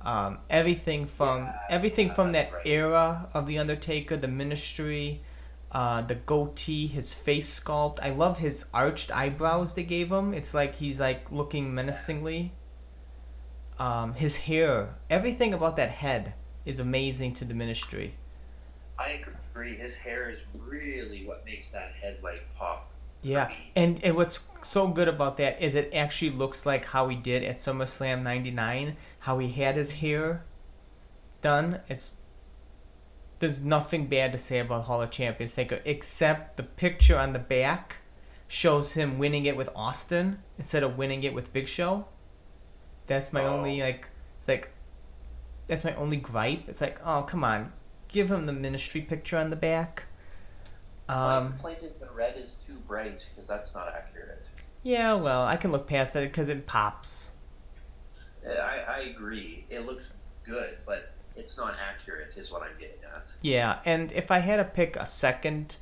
Um, everything from Yeah, everything yeah, from that right. era of the Undertaker, the Ministry, uh, the goatee, his face sculpt. I love his arched eyebrows they gave him. It's like he's like looking menacingly. Um, his hair, everything about that head is amazing to the Ministry. I agree. His hair is really what makes that head like pop. Yeah, and, and what's so good about that is it actually looks like how he did at SummerSlam '99, how he had his hair done. It's there's nothing bad to say about Hall of Champions Taker except the picture on the back shows him winning it with Austin instead of winning it with Big Show. That's my Oh. only like. It's like that's my only gripe. It's like, oh come on, give him the Ministry picture on the back. My Um, complaint is the red is too bright because that's not accurate. Yeah, well, I can look past it because it pops. I, I agree. It looks good, but it's not accurate, is what I'm getting at. Yeah, and if I had to pick a second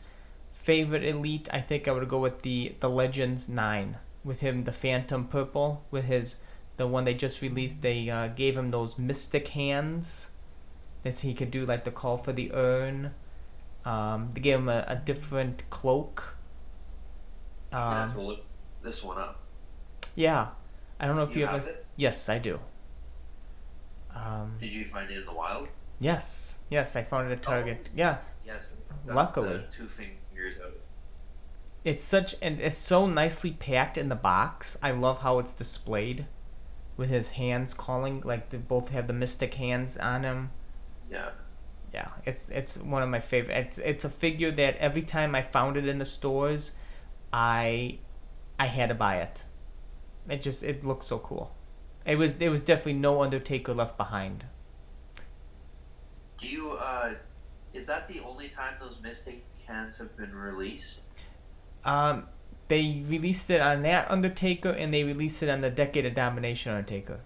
favorite elite, I think I would go with the the Legends Nine with him, the Phantom Purple, with his the one they just released. They uh, gave him those mystic hands that he could do like the call for the urn. Um, they gave him a, a different cloak. Um, look this one up. yeah, I don't know if you, you have it? Yes, I do. Um, Did you find it in the wild? yes, yes, I found it at Target. Yeah, Yes. Luckily. two fingers out. it's such and it's so nicely packed in the box. I love how it's displayed with his hands calling like they both have the mystic hands on him. Yeah. Yeah, it's it's one of my favorite. It's it's a figure that every time I found it in the stores, I I had to buy it. It just it looked so cool. It was there was definitely no Undertaker left behind. Do you uh is that the only time those mystic cans have been released? Um, they released it on that Undertaker and they released it on the Decade of Domination Undertaker.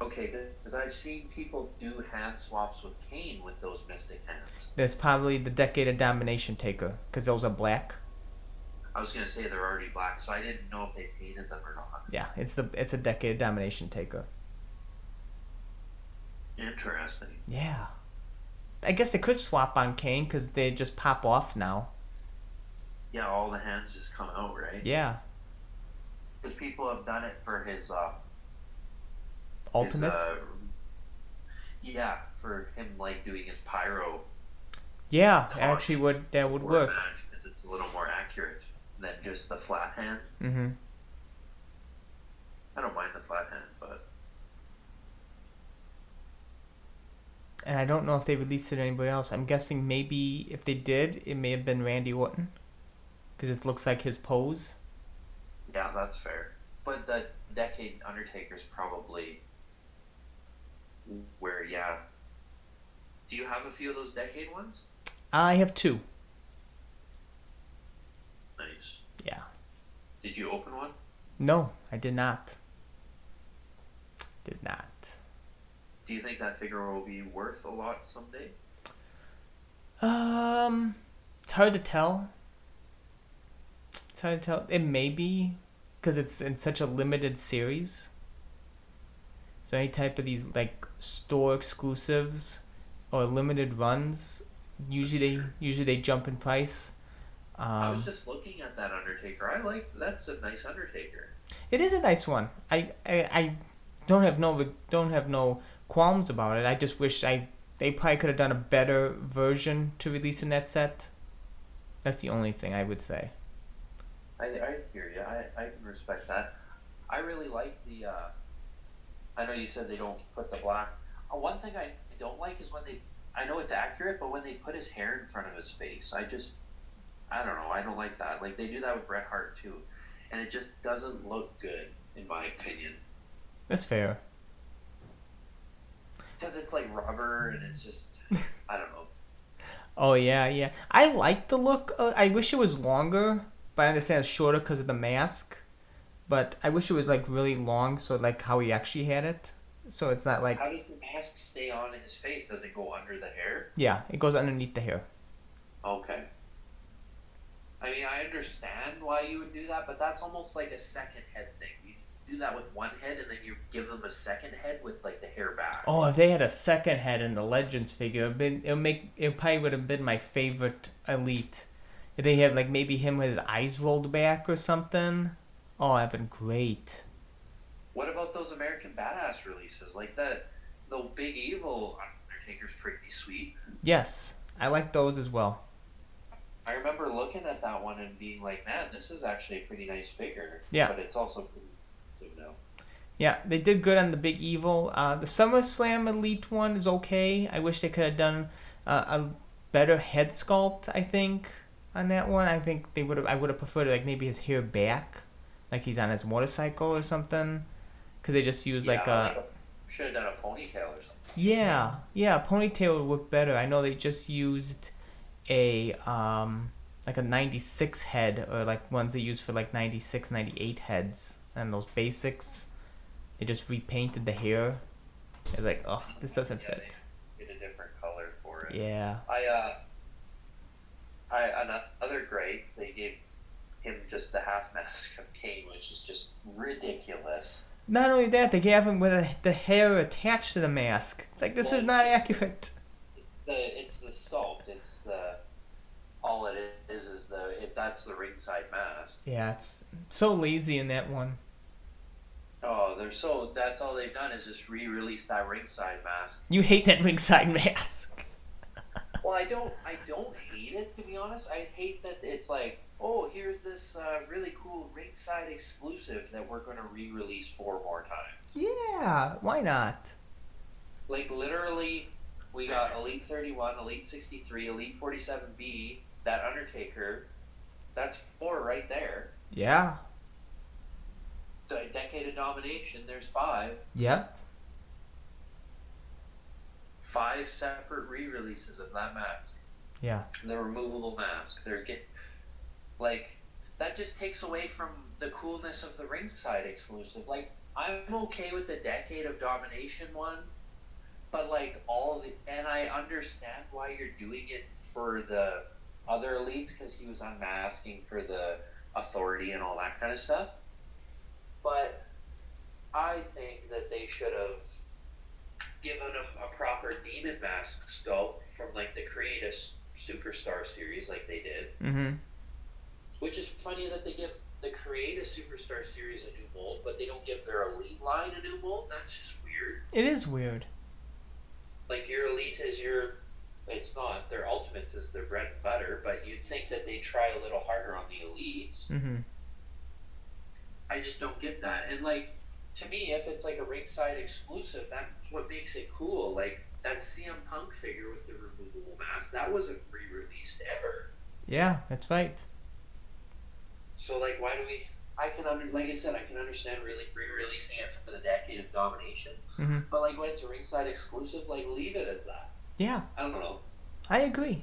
Okay, because I've seen people do hand swaps with Kane with those mystic hands. There's probably the Decade of Domination Taker because those are black. I was gonna say they're already black, so I didn't know if they painted them or not. Yeah, it's the it's a Decade of Domination Taker. Interesting. Yeah, I guess they could swap on Kane because they just pop off now. Yeah, all the hands just come out, right? Yeah, Because people have done it for his uh Ultimate. His, uh, yeah, for him like doing his pyro yeah, actually would that would work. because it's a little more accurate than just the flat hand. Mm-hmm. I don't mind the flat hand, but And I don't know if they released it to anybody else. I'm guessing maybe if they did, it may have been Randy Orton because it looks like his pose. yeah, that's fair. But the Decade Undertaker's probably where, yeah. Do you have a few of those Decade ones? I have two. Nice. Yeah. Did you open one? No, I did not. Did not. Do you think that figure will be worth a lot someday? Um, it's hard to tell. It's hard to tell. It may be because it's in such a limited series. So any type of these like store exclusives or limited runs, usually they usually they jump in price. I was Um, just looking at that Undertaker. I like that's a nice Undertaker. it is a nice one. I, I I don't have no don't have no qualms about it. I just wish I they probably could have done a better version to release in that set. That's the only thing I would say. I, I hear you. I, I can respect that. I really like the. Uh, I know you said they don't put the black. Uh, one thing I don't like is when they. I know it's accurate, but when they put his hair in front of his face, I just. I don't know. I don't like that. Like they do that with Bret Hart too, and it just doesn't look good in my opinion. That's fair. Because it's like rubber, and it's just. I don't know. Oh yeah, yeah. I like the look. Uh, I wish it was longer, but I understand it's shorter because of the mask. But I wish it was like really long, so like how he actually had it. So it's not like How does the mask stay on his face? Does it go under the hair? yeah, it goes underneath the hair. Okay. I mean, I understand why you would do that, but that's almost like a second head thing. You do that with one head, and then you give them a second head with like the hair back. Oh, if they had a second head in the Legends figure, it'd been it would make it probably would have been my favorite Elite. If they had like maybe him with his eyes rolled back or something. Oh, I've been great. What about those American Badass releases? Like that, the Big Evil Undertaker's pretty sweet. Yes, I like those as well. I remember looking at that one and being like, man, this is actually a pretty nice figure. Yeah. But it's also pretty expensive now. Yeah, they did good on the Big Evil. Uh, the SummerSlam Elite one is okay. I wish they could have done uh, a better head sculpt. I think on that one, I think they would have. I would have preferred like maybe his hair back, like he's on his motorcycle or something, because they just use like Yeah, a should have done a ponytail or something. yeah yeah ponytail would work better. I know they just used a um like a 96 head or like ones they use for like 96 98 heads and those basics they just repainted the hair it's like oh this doesn't Yeah, fit Get a different color for it. yeah I uh, I another great. They gave him just the half mask of Kane, which is just ridiculous. not only that they gave him with a, the hair attached to the mask it's like this is not accurate It's The it's the sculpt. It's the all it is is the if that's the ringside mask. yeah it's so lazy in that one Oh, they're so that's all they've done is just re-release that ringside mask. you hate that ringside mask Well, I don't I don't hate it to be honest. I hate that it's like oh here's this uh, really cool ringside exclusive that we're going to re-release four more times. yeah why not Like literally, we got Elite 31, Elite 63, Elite 47B, that Undertaker. That's four right there. yeah The Decade of Domination, there's five. yep Five separate re-releases of that mask. yeah The removable mask. They're get like that just takes away from the coolness of the ringside exclusive. Like I'm okay with the Decade of Domination one, but like all the and I understand why you're doing it for the other elites because he was unmasking for the authority and all that kind of stuff. But I think that they should have given him a proper demon mask sculpt from like the Creative Superstar series, like they did. mm-hmm Which is funny that they give the Creative Superstar series a new mold, but they don't give their Elite line a new mold. That's just weird. it is weird Like your Elite is your, it's not their Ultimates is their bread and butter, but you'd think that they try a little harder on the Elites. mm-hmm I just don't get that. And like to me, if it's like a ringside exclusive, that's what makes it cool. Like that CM Punk figure with the removable mask, that wasn't re-released ever. yeah that's right So like, why do we? I can under, like I said, I can understand really re-releasing it for the decade of domination, mm-hmm but like when it's a ringside exclusive, like leave it as that. yeah I don't know. I agree.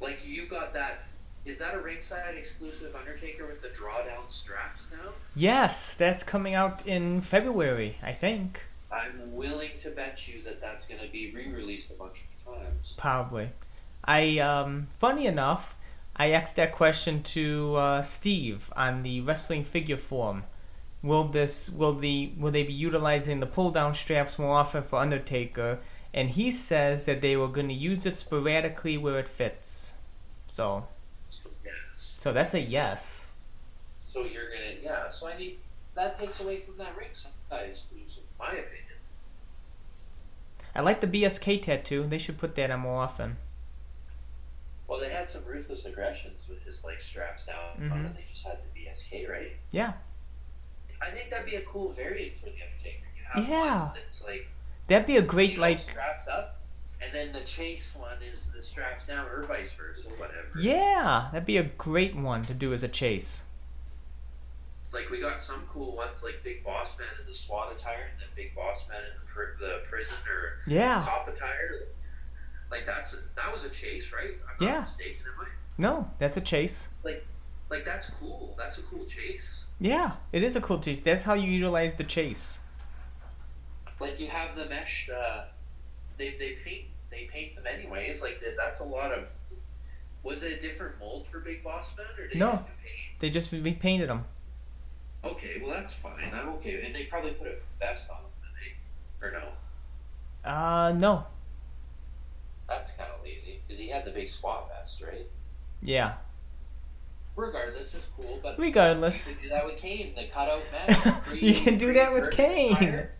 Like you got that. Is that a ringside exclusive Undertaker with the drawdown straps now? Yes, that's coming out in February, I think. I'm willing to bet you that that's going to be re-released a bunch of times. Probably. I um funny enough, I asked that question to uh, Steve on the wrestling figure forum. Will this will the will they be utilizing the pull down straps more often for Undertaker? And he says that they were going to use it sporadically where it fits. So So, yes. so that's a yes. So you're gonna yeah. So I mean that takes away from that ringside exclusive, in my opinion. I like the BSK tattoo. They should put that on more often. Well, they had some ruthless aggressions with his like straps down, Mhm. and they just had the BSK right. Yeah. I think that'd be a cool variant for the Undertaker. You have Yeah. one that's like That'd be a great like straps up, and then the chase one is the straps down, or vice versa, whatever. Yeah, that'd be a great one to do as a chase. Like we got some cool ones, like Big Boss Man in the SWAT attire, and then Big Boss Man in the, pr- the prison or Yeah. cop attire. Like that's a, that was a chase, right? I'm Yeah. mistaken, am I? No, that's a chase. Like, like that's cool. That's a cool chase. Yeah, it is a cool chase. That's how you utilize the chase. Like you have the meshed. Uh, they they paint they paint them anyways. Like that, that's a lot of. Was it a different mold for Big Boss Man, or did No. they just? They just repainted them. Okay, well that's fine. I'm okay, and they probably put a vest on them, did they? Or no? Uh, no. That's kind of lazy because he had the big SWAT vest, right? Yeah. Regardless, it's cool, but Regardless. you can do that with Kane. The cutout mesh. You can do that with Kane. tire,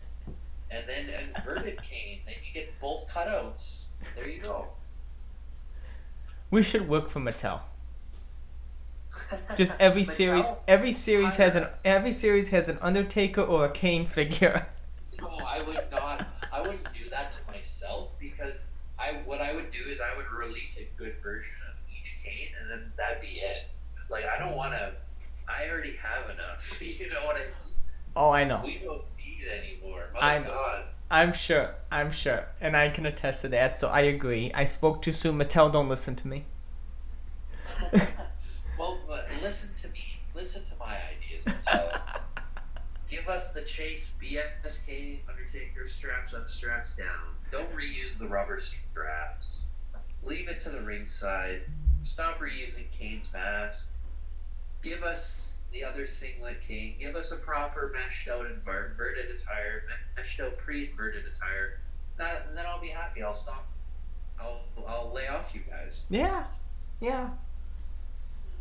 And then inverted Kane. Then you get both cutouts. There you go. We should work for Mattel. Just every Mattel? series, every series has an every series has an Undertaker or a Kane figure. I what I would do is I would release a good version of each Kane, and then that'd be it. Like I don't want to. I already have enough. You know what I mean? Oh, I know. We don't need anymore. My I know. God. I'm sure. I'm sure, and I can attest to that. So I agree. I spoke too soon. Mattel, don't listen to me. well, but listen to me. Listen to my ideas. Mattel. Give us the chase BSK Undertaker straps up, straps down. Don't reuse the rubber straps. Leave it to the ringside. Stop reusing Kane's mask. Give us the other singlet Kane. Give us a proper meshed out inver- inverted attire, meshed out pre-inverted attire. That, and then I'll be happy. I'll stop. I'll I'll lay off you guys. Yeah, yeah.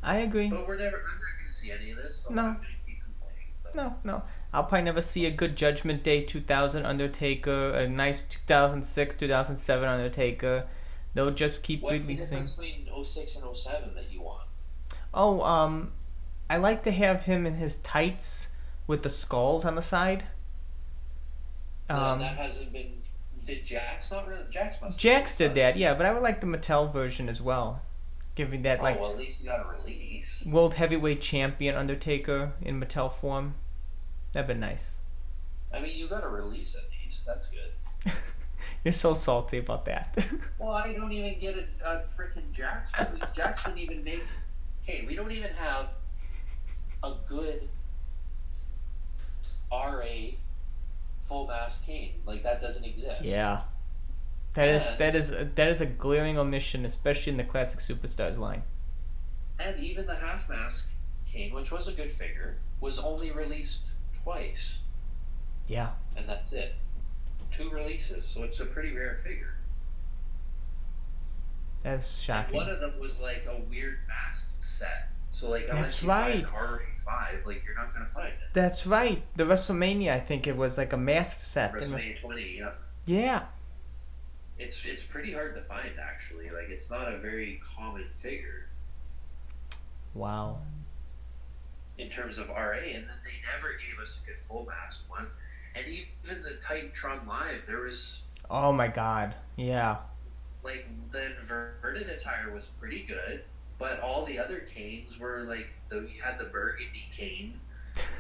I agree. But we're never. I'm not going to see any of this. So No. I'm going to keep complaining. But No, no. I'll probably never see a good Judgment Day 2000 Undertaker, a nice 2006, 2007 Undertaker. They'll just keep What's the releasing. difference between 06 and 07 that you want? Oh, um, I like to have him in his tights with the skulls on the side. Um, that hasn't been. Did Jakks not really? Jakks must. Jakks did that, yeah, but I would like the Mattel version as well. Giving that, Oh, like, well, at least you got a release. World Heavyweight Champion Undertaker in Mattel form. That'd be nice. I mean, you got a release at least. That's good. You're so salty about that. Well, I don't even get a, a uh, freaking Jakks release. Jakks didn't even make. Okay, we don't even have a good RA full mask Kane. Like that doesn't exist. yeah. That is Yeah. that is uh, that is a glaring omission, especially in the classic superstars line. And even the half mask Kane, which was a good figure, was only released twice, Yeah. and that's it. Two releases, so it's a pretty rare figure. That's And shocking. one of them was like a weird masked set. So like unless That's you right. find RA five, like you're not gonna find it. That's right. The WrestleMania, I think it was like a masked set. WrestleMania twenty, yeah. yeah. It's it's pretty hard to find actually. Like it's not a very common figure Wow. In terms of RA, and then they never gave us a good full mask one. And even the Titantron Live, there was Oh my God. Yeah. like the inverted attire was pretty good, but all the other Kanes were like the you had the burgundy Kane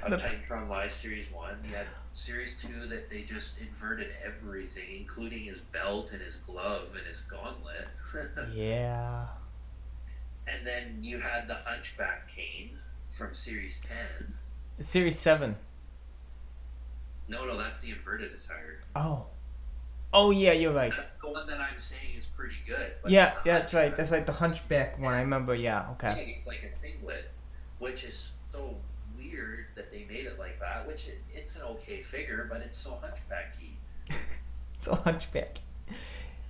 of The- Titantron Live Series One. You had Series Two that they just inverted everything, including his belt and his glove and his gauntlet. Yeah. And then you had the Hunchback Kane from Series 10. Series seven. No, no, that's the inverted attire. Oh. Oh yeah, you're right. That's the one that I'm saying is pretty good. Yeah, yeah, that's right. That's right. The Hunchback one. I remember. Yeah. okay. Yeah, it's like a singlet, which is so weird that they made it like that. Which it, it's an okay figure, but it's so hunchbacky. So Hunchback.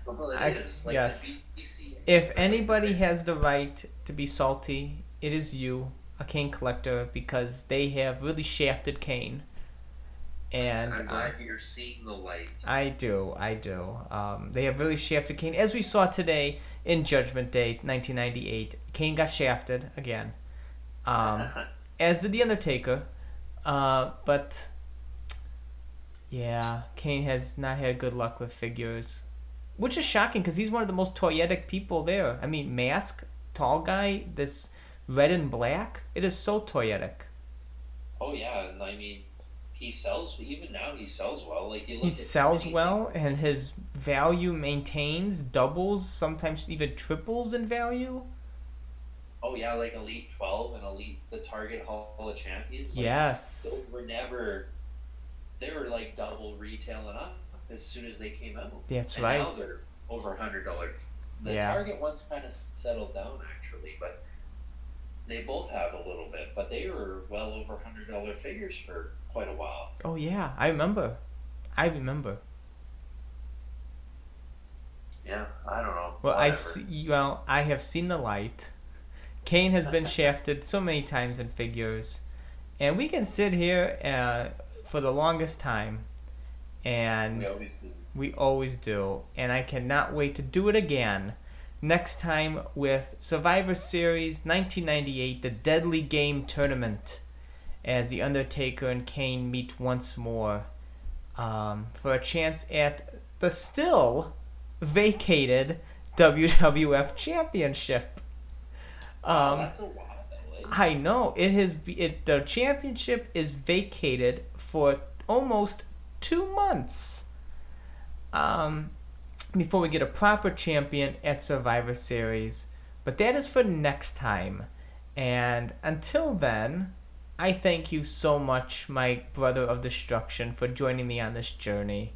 Well, it I- is. Like yes. If anybody has the right to be salty, it is you, a Kane collector, because they have really shafted Kane. And I'm uh, glad you're seeing the light. I do, I do. Um, they have really shafted Kane, as we saw today in Judgment Day, 1998. Kane got shafted again, um, as did the Undertaker. Uh, but yeah, Kane has not had good luck with figures, which is shocking because he's one of the most toyetic people there. I mean, mask, tall guy, this red and black. It is so toyetic. oh yeah, and I mean, he sells. Even now, he sells well. Like you look He sells anything- well, and his value maintains, doubles, sometimes even triples in value. Oh yeah, like Elite Twelve and Elite the Target Hall of Champions. Like, Yes. were never. They were like double retailing up as soon as they came out. That's and Now right. they're over a hundred dollars. The Yeah. Target ones kind of settled down actually, but they both have a little bit. But they were well over hundred dollar figures for quite a while. Oh yeah, I remember. I remember. Yeah, I don't know. Well, I see. Well, I have seen the light. Kane has been shafted so many times in figures, and we can sit here uh, for the longest time, and We always do. We always do, and I cannot wait to do it again. Next time with Survivor Series 1998, the Deadly Game Tournament, as The Undertaker and Kane meet once more um, for a chance at the still vacated WWF Championship. Wow, Um, that's a while though. I know it has. It the championship is vacated for almost two months. Um, before we get a proper champion at Survivor Series, but that is for next time. And until then, I thank you so much, my brother of destruction, for joining me on this journey.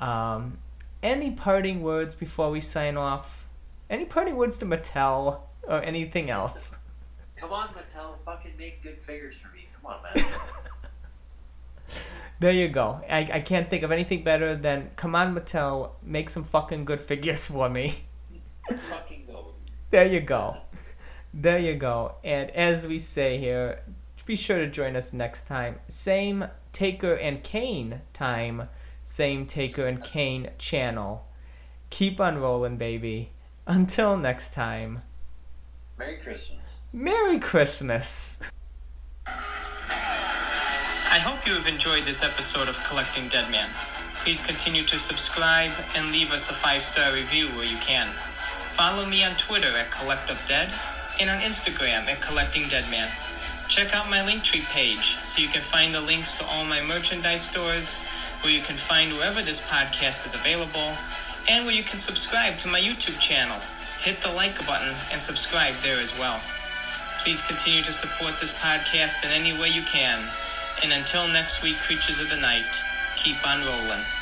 Um, any parting words before we sign off? Any parting words to Mattel or anything else? Come on, Mattel, fucking make good figures for me. Come on, man. There you go. I, I can't think of anything better than come on Mattel, make some fucking good figures for me. fucking go. There you go. There you go. And as we say here, be sure to join us next time. Same Taker and Kane time, same Taker and Kane channel. Keep on rolling, baby. Until next time, Merry Christmas. Merry Christmas. I hope you have enjoyed this episode of Collecting Deadman. Please continue to subscribe and leave us a five star review where you can. Follow me on Twitter at CollectUpDead and on Instagram at Collecting Deadman. Check out my Linktree page so you can find the links to all my merchandise stores, where you can find wherever this podcast is available, and where you can subscribe to my YouTube channel. Hit the like button and subscribe there as well. Please continue to support this podcast in any way you can. And until next week, Creatures of the Night, keep on rolling.